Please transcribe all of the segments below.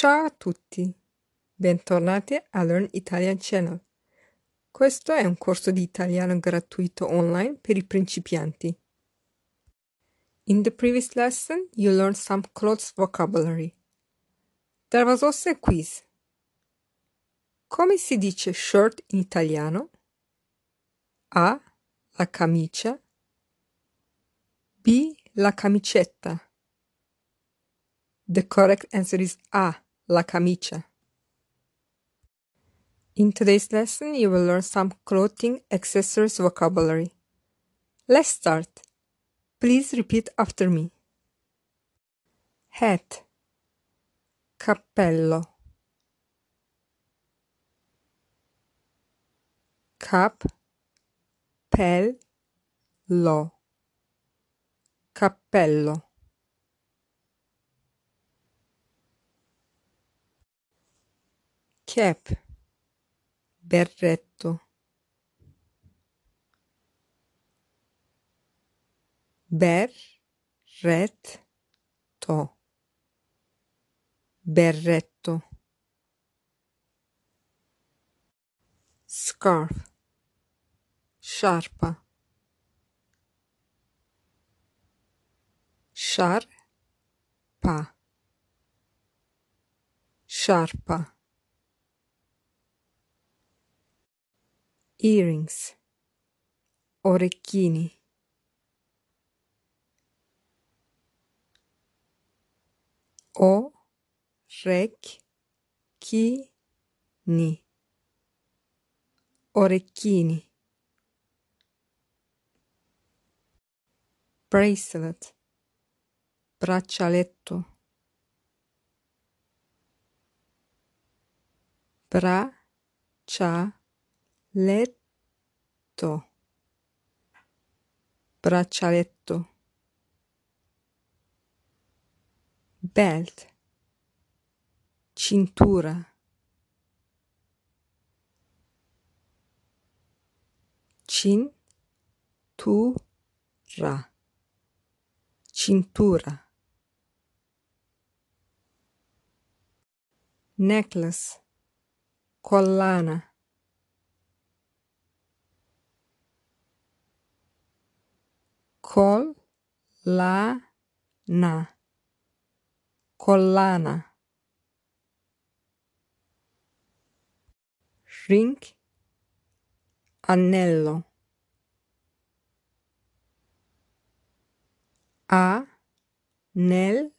Ciao a tutti, bentornati a Learn Italian Channel. Questo è un corso di italiano gratuito online per i principianti. In the previous lesson, you learned some clothes vocabulary. There was also a quiz. Come si dice shirt in italiano? A. La camicia. B. La camicetta. The correct answer is A. La camicia. In today's lesson, you will learn some clothing accessories vocabulary. Let's start. Please repeat after me. Hat. Cappello. Cap. Pel. Lo. Cappello. Cap. Berretto. Berretto. Berretto. Scarf. Sciarpa. Sciarpa. Sciarpa. Earrings. Orecchini. Orecchini. Orecchini. Bracelet. Braccialetto. Braccialetto. Braccialetto. Belt. Cintura. Cintura. Cintura. Necklace. Collana. Collana. Collana. Ring. Anello. Anello.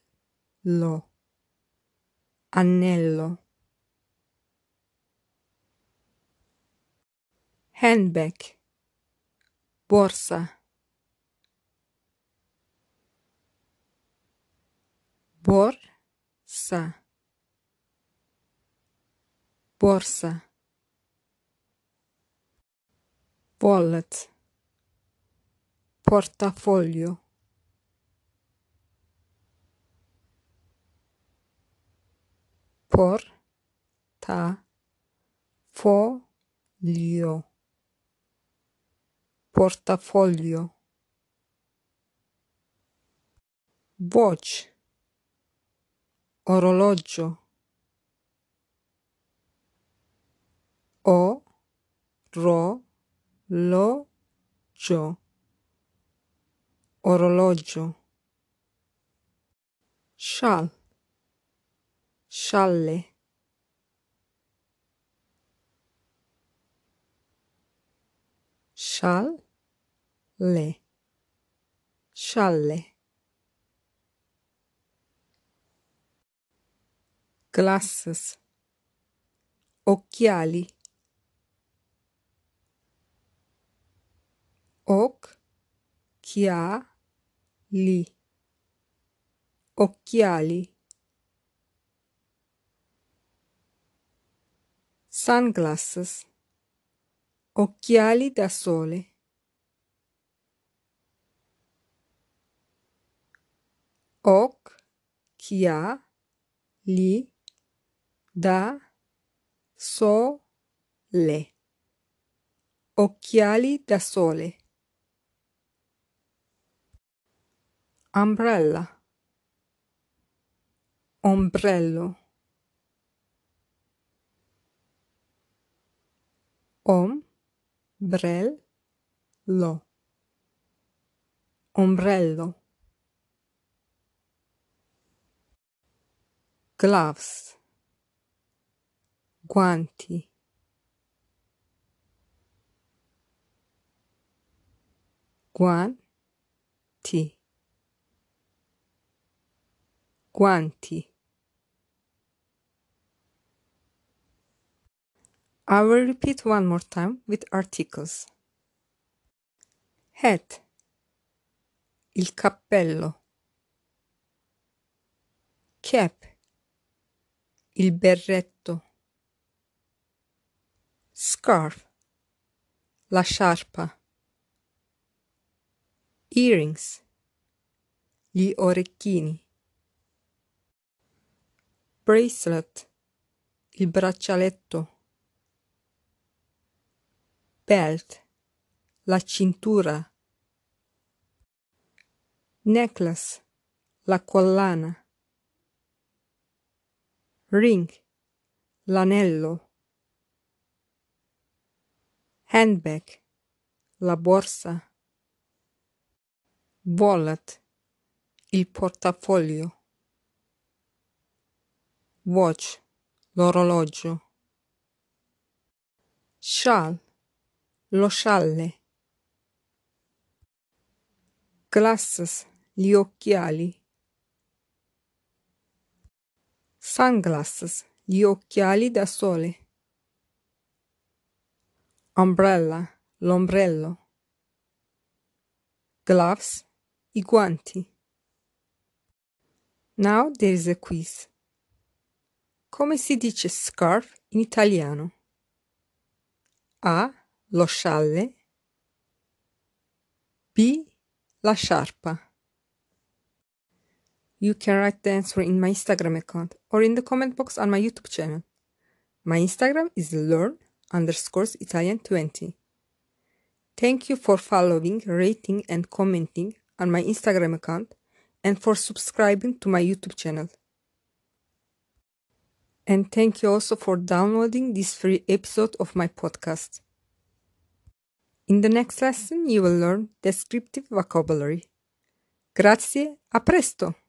Anello. Handbag. Borsa. Borsa. Borsa. Wallet. Portafoglio. Portafoglio. Portafoglio. Watch. Orologio. O. Ro. Lo. Gio. Orologio. Shall. Scialle. Scialle. Scialle. Glasses. Occhiali. Occhiali. Occhiali. Sunglasses. Occhiali da sole. Occhiali da sole occhiali da sole. Umbrella. Ombrello. Ombrello. Ombrello. Gloves guanti guanti guanti I will repeat one more time with articles. Hat. Il cappello. Cap. Il berretto. Scarf. La sciarpa. Earrings. Gli orecchini. Bracelet. Il braccialetto belt, la cintura. Necklace, la collana. Ring, l'anello. Handbag, la borsa. Wallet, il portafoglio. Watch, l'orologio. Shawl, lo scialle. Glasses, gli occhiali. Sunglasses, gli occhiali da sole. Umbrella, l'ombrello. Gloves, i guanti. Now there is a quiz. Come si dice scarf in italiano? A lo scialle, B. La sciarpa. You can write the answer in my Instagram account or in the comment box on my YouTube channel. My Instagram is learn underscores Italian 20. Thank you for following, rating, and commenting on my Instagram account and for subscribing to my YouTube channel. And thank you also for downloading this free episode of my podcast. In the next lesson, you will learn descriptive vocabulary. Grazie, a presto!